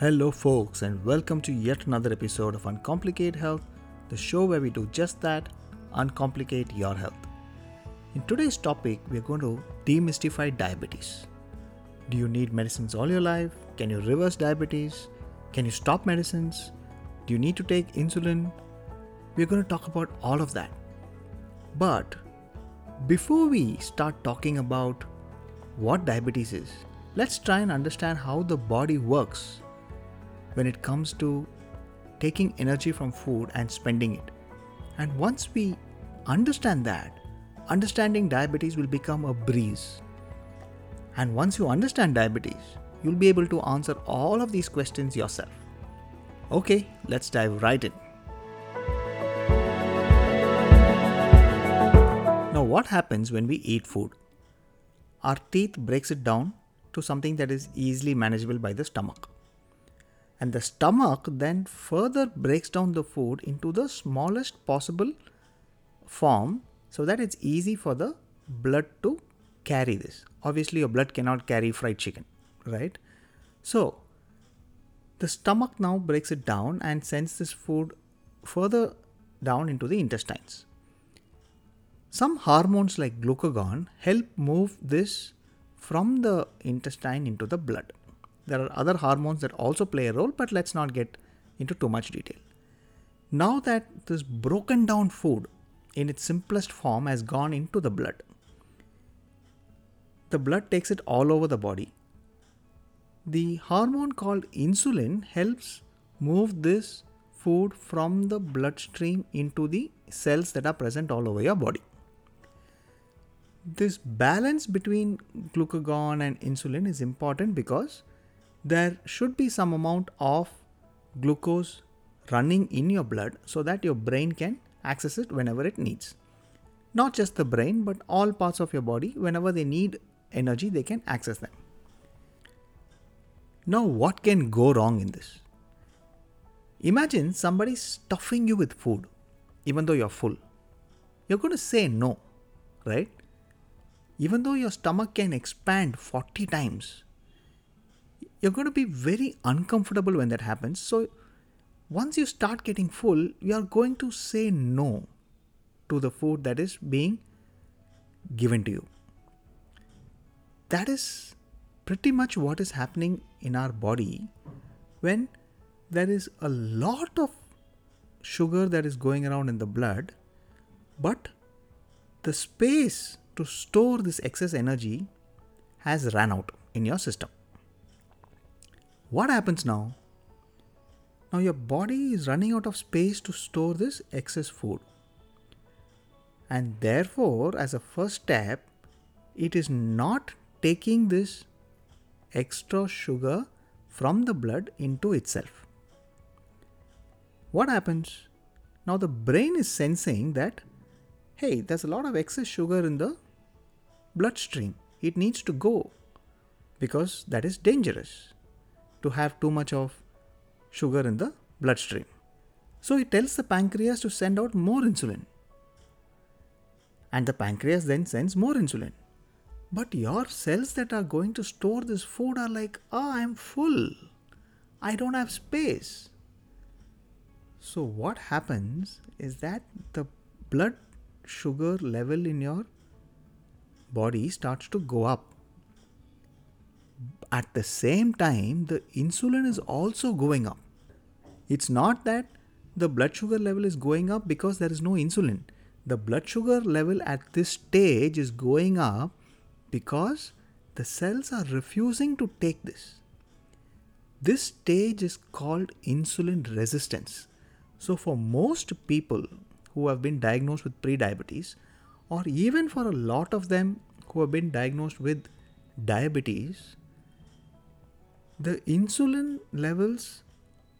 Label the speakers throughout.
Speaker 1: Hello, folks, and welcome to yet another episode of Uncomplicate Health, the show where we do just that uncomplicate your health. In today's topic, we are going to demystify diabetes. Do you need medicines all your life? Can you reverse diabetes? Can you stop medicines? Do you need to take insulin? We're going to talk about all of that. But before we start talking about what diabetes is, let's try and understand how the body works when it comes to taking energy from food and spending it. And once we understand that, understanding diabetes will become a breeze. And once you understand diabetes, you'll be able to answer all of these questions yourself. Okay, let's dive right in. Now, what happens when we eat food? Our teeth breaks it down to something that is easily manageable by the stomach and the stomach then further breaks down the food into the smallest possible form so that it's easy for the blood to carry this. Obviously your blood cannot carry fried chicken right? So the stomach now breaks it down and sends this food further down into the intestines. Some hormones like glucagon help move this from the intestine into the blood there are other hormones that also play a role, but let's not get into too much detail. Now that this broken down food in its simplest form has gone into the blood, the blood takes it all over the body. The hormone called insulin helps move this food from the bloodstream into the cells that are present all over your body. This balance between glucagon and insulin is important because there should be some amount of glucose running in your blood so that your brain can access it whenever it needs. Not just the brain, but all parts of your body, whenever they need energy, they can access them. Now, what can go wrong in this? Imagine somebody stuffing you with food, even though you're full. You're going to say no, right? Even though your stomach can expand 40 times, you're going to be very uncomfortable when that happens. So, once you start getting full, you are going to say no to the food that is being given to you. That is pretty much what is happening in our body when there is a lot of sugar that is going around in the blood, but the space to store this excess energy has run out in your system. What happens now? Now your body is running out of space to store this excess food. And therefore, as a first step, it is not taking this extra sugar from the blood into itself. What happens? Now the brain is sensing that hey, there's a lot of excess sugar in the bloodstream. It needs to go because that is dangerous to have too much of sugar in the bloodstream. So it tells the pancreas to send out more insulin. And the pancreas then sends more insulin. But your cells that are going to store this food are like, oh, I'm full. I don't have space. So, what happens is that the blood sugar level in your body starts to go up at the same time, the insulin is also going up. It's not that the blood sugar level is going up because there is no insulin. The blood sugar level at this stage is going up because the cells are refusing to take this. This stage is called insulin resistance. So, for most people who have been diagnosed with prediabetes, or even for a lot of them who have been diagnosed with diabetes, the insulin levels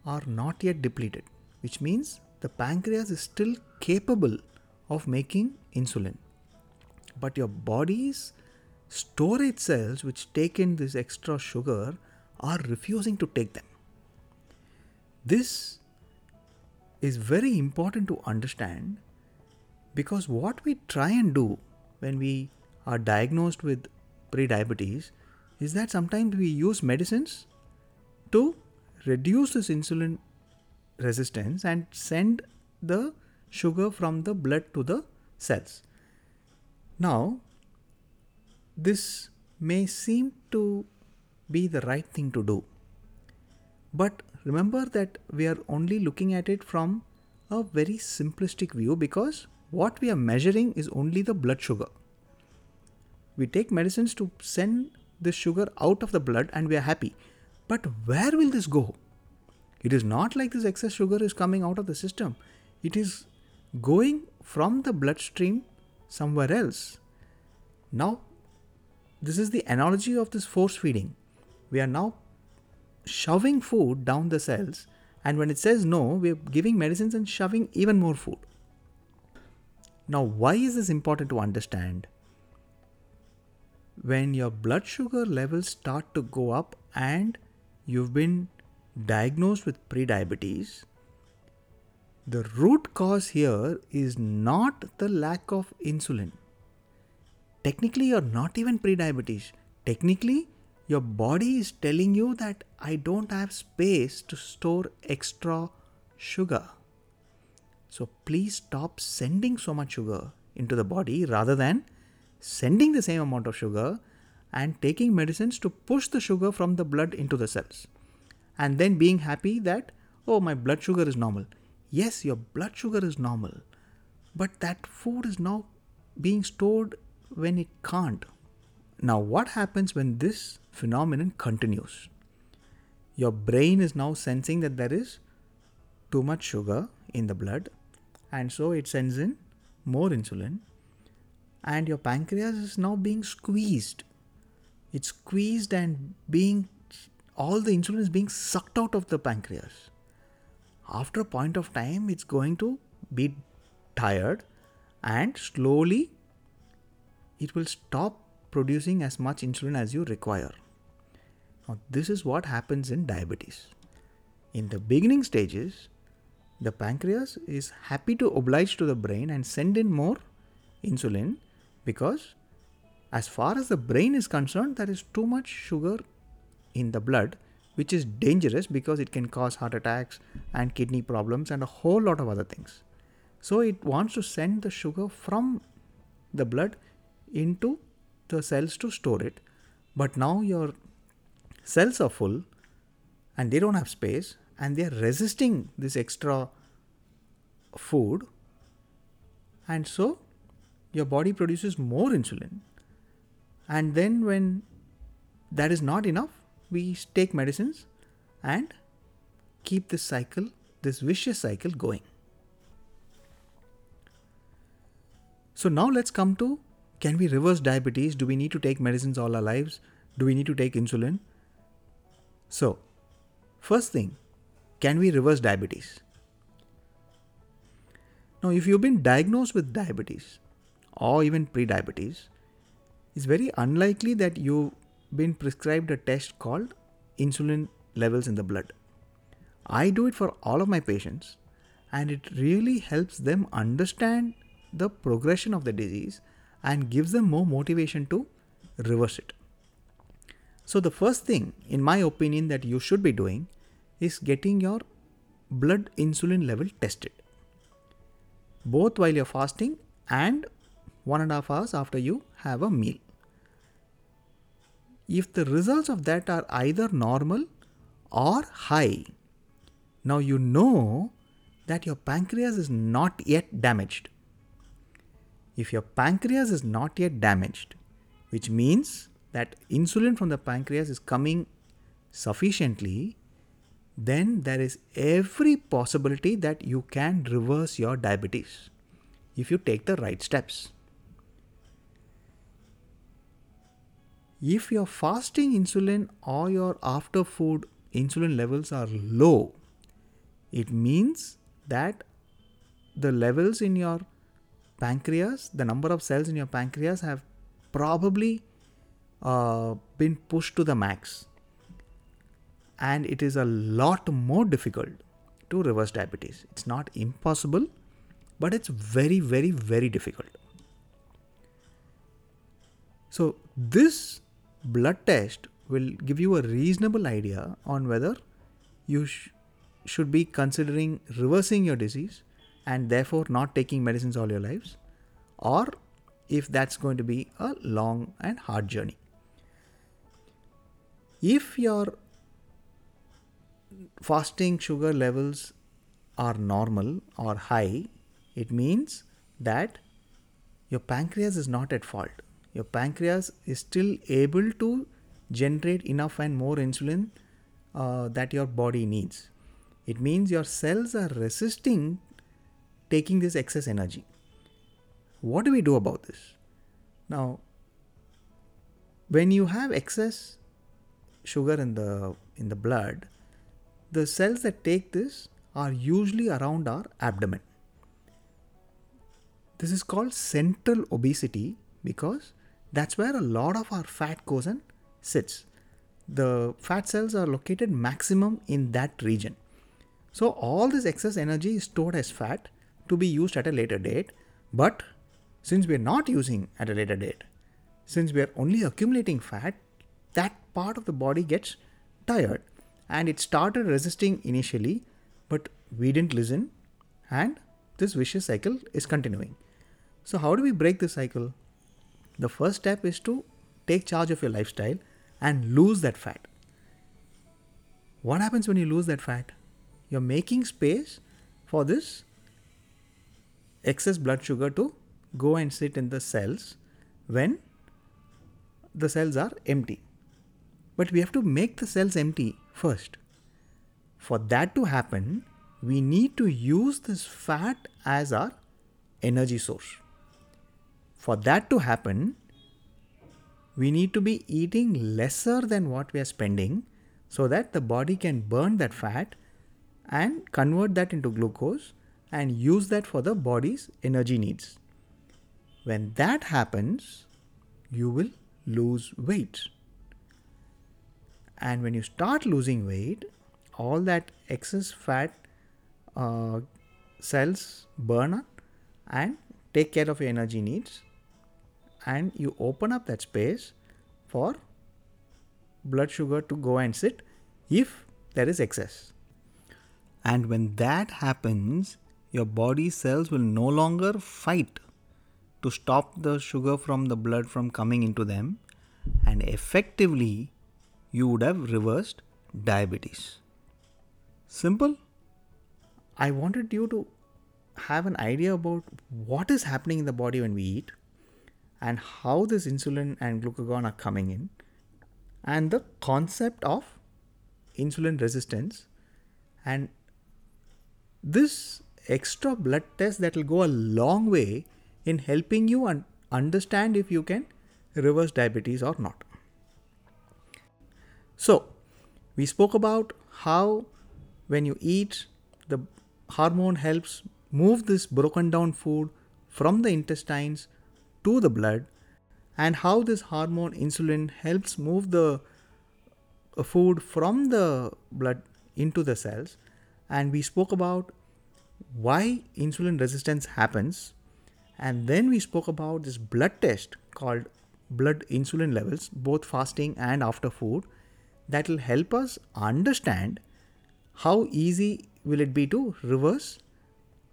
Speaker 1: are not yet depleted, which means the pancreas is still capable of making insulin. But your body's storage cells, which take in this extra sugar, are refusing to take them. This is very important to understand because what we try and do when we are diagnosed with prediabetes is that sometimes we use medicines to reduce this insulin resistance and send the sugar from the blood to the cells. Now, this may seem to be the right thing to do. But remember that we are only looking at it from a very simplistic view because what we are measuring is only the blood sugar. We take medicines to send the sugar out of the blood and we are happy. But where will this go? It is not like this excess sugar is coming out of the system. It is going from the bloodstream somewhere else. Now, this is the analogy of this force feeding. We are now shoving food down the cells, and when it says no, we are giving medicines and shoving even more food. Now, why is this important to understand? When your blood sugar levels start to go up and you've been diagnosed with prediabetes, the root cause here is not the lack of insulin. Technically, you're not even prediabetes. Technically, your body is telling you that I don't have space to store extra sugar. So please stop sending so much sugar into the body rather than sending the same amount of sugar and taking medicines to push the sugar from the blood into the cells. And then being happy that, oh, my blood sugar is normal. Yes, your blood sugar is normal, but that food is now being stored when it can't. Now, what happens when this phenomenon continues? Your brain is now sensing that there is too much sugar in the blood, and so it sends in more insulin, and your pancreas is now being squeezed. It's squeezed and being all the insulin is being sucked out of the pancreas. After a point of time, it's going to be tired and slowly it will stop producing as much insulin as you require. Now, this is what happens in diabetes. In the beginning stages, the pancreas is happy to oblige to the brain and send in more insulin because, as far as the brain is concerned, there is too much sugar in the blood, which is dangerous because it can cause heart attacks and kidney problems and a whole lot of other things. So, it wants to send the sugar from the blood into the cells to store it. But now your cells are full and they don't have space and they are resisting this extra food. And so your body produces more insulin. And then, when that is not enough, we take medicines and keep this cycle, this vicious cycle going. So, now let's come to can we reverse diabetes? Do we need to take medicines all our lives? Do we need to take insulin? So, first thing, can we reverse diabetes? Now, if you've been diagnosed with diabetes or even pre-diabetes, it's very unlikely that you've been prescribed a test called insulin levels in the blood. I do it for all of my patients, and it really helps them understand the progression of the disease and gives them more motivation to reverse it. So, the first thing, in my opinion, that you should be doing is getting your blood insulin level tested, both while you're fasting and one and a half hours after you have a meal. If the results of that are either normal or high, now you know that your pancreas is not yet damaged if your pancreas is not yet damaged, which means that insulin from the pancreas is coming sufficiently, then there is every possibility that you can reverse your diabetes if you take the right steps. If your fasting insulin or your after food insulin levels are low, it means that the levels in your pancreas, the number of cells in your pancreas have probably uh, been pushed to the max. And it is a lot more difficult to reverse diabetes. It's not impossible, but it's very, very, very difficult. So, this blood test will give you a reasonable idea on whether you sh- should be considering reversing your disease and therefore not taking medicines all your lives, or if that's going to be a long and hard journey. If your fasting sugar levels are normal or high, it means that your pancreas is not at fault. Your pancreas is still able to generate enough and more insulin uh, that your body needs. It means your cells are resisting taking this excess energy. What do we do about this? Now, when you have excess sugar in the in the blood, the cells that take this are usually around our abdomen. This is called central obesity because that's where a lot of our fat goes and sits. The fat cells are located maximum in that region. So all this excess energy is stored as fat to be used at a later date. But since we are not using at a later date, since we are only accumulating fat, that part of the body gets tired and it started resisting initially, but we didn't listen, and this vicious cycle is continuing. So, how do we break this cycle? The first step is to take charge of your lifestyle and lose that fat. What happens when you lose that fat? You're making space for this excess blood sugar to go and sit in the cells when the cells are empty. But we have to make the cells empty first. For that to happen, we need to use this fat as our energy source. For that to happen, we need to be eating lesser than what we are spending so that the body can burn that fat and convert that into glucose and use that for the body's energy needs. When that happens, you will lose weight. And when you start losing weight, all that excess fat uh, cells burn up and take care of your energy needs. And you open up that space for blood sugar to go and sit if there is excess. And when that happens, your body cells will no longer fight to stop the sugar from the blood from coming into them and effectively you would have reversed diabetes. Simple. I wanted you to have an idea about what is happening in the body when we eat and how this insulin and glucagon are coming in and the concept of insulin resistance and this extra blood test that will go a long way in helping you un- understand if you can reverse diabetes or not. So, we spoke about how when you eat, the hormone helps move this broken down food from the intestines to the blood, and how this hormone insulin helps move the uh, food from the blood into the cells. And we spoke about why insulin resistance happens. And then we spoke about this blood test called blood insulin levels, both fasting and after food, that will help us understand how easy will it be to reverse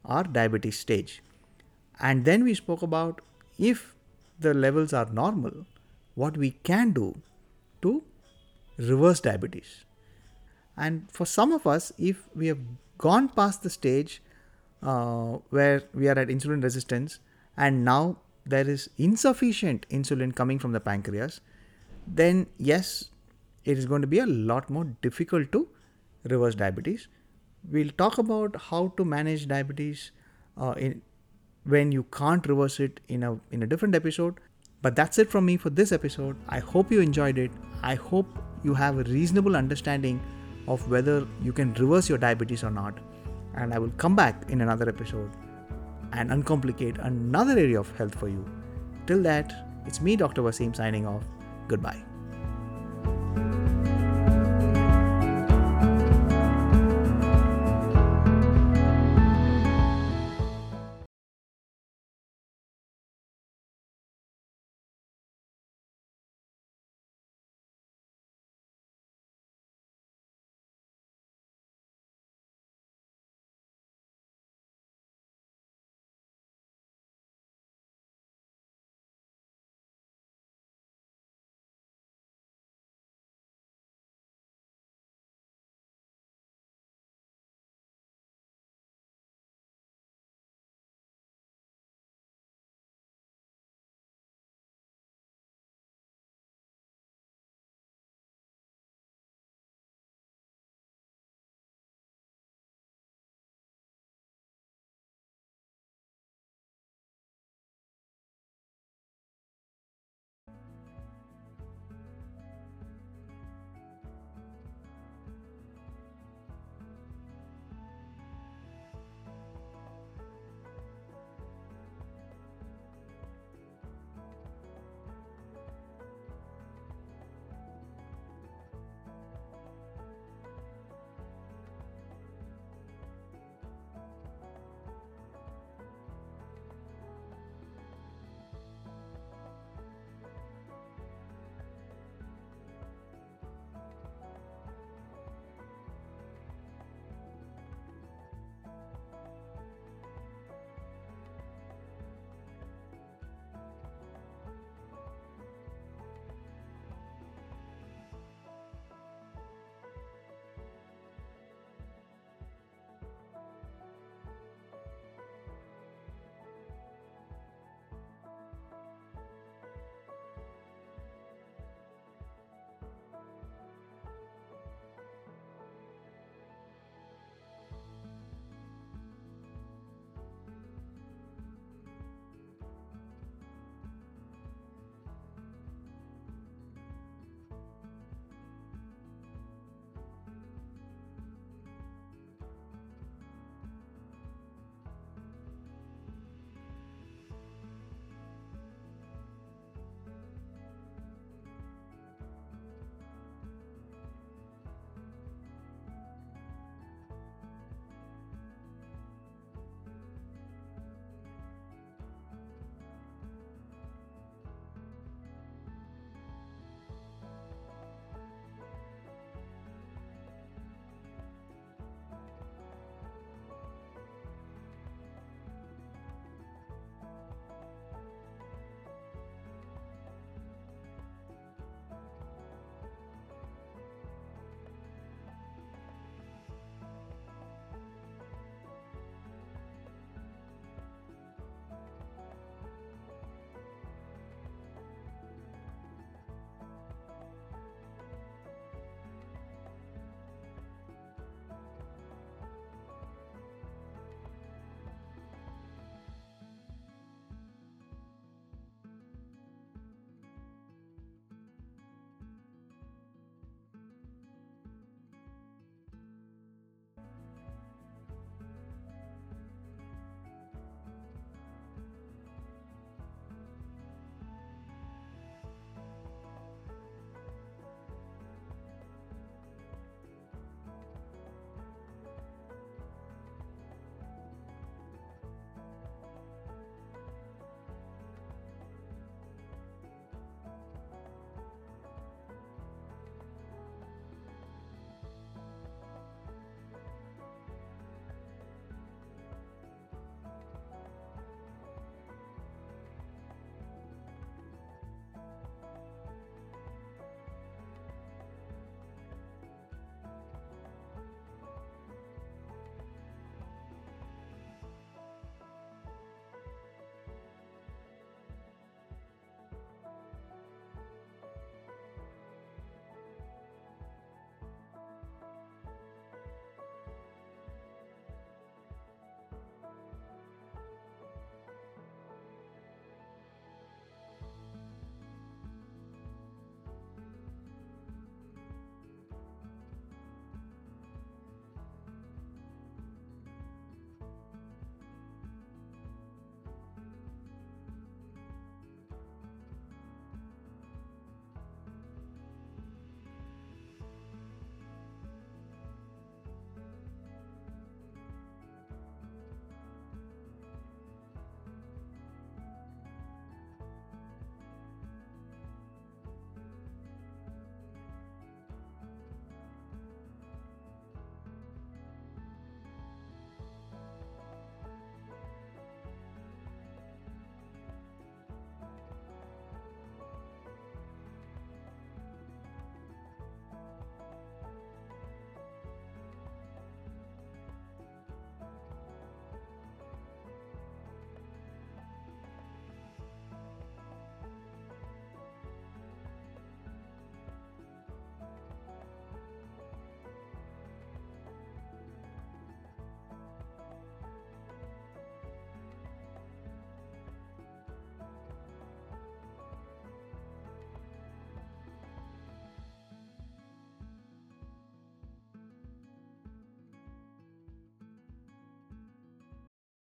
Speaker 1: our diabetes stage. And then we spoke about if the levels are normal, what we can do to reverse diabetes. And for some of us, if we have gone past the stage uh, where we are at insulin resistance and now there is insufficient insulin coming from the pancreas, then yes, it is going to be a lot more difficult to reverse diabetes. We'll talk about how to manage diabetes uh, in, when you can't reverse it in a in a different episode. But that's it from me for this episode. I hope you enjoyed it. I hope you have a reasonable understanding of whether you can reverse your diabetes or not and I will come back in another episode and uncomplicate another area of health for you. Till that, it's me, Dr. Wasim, signing off. Goodbye.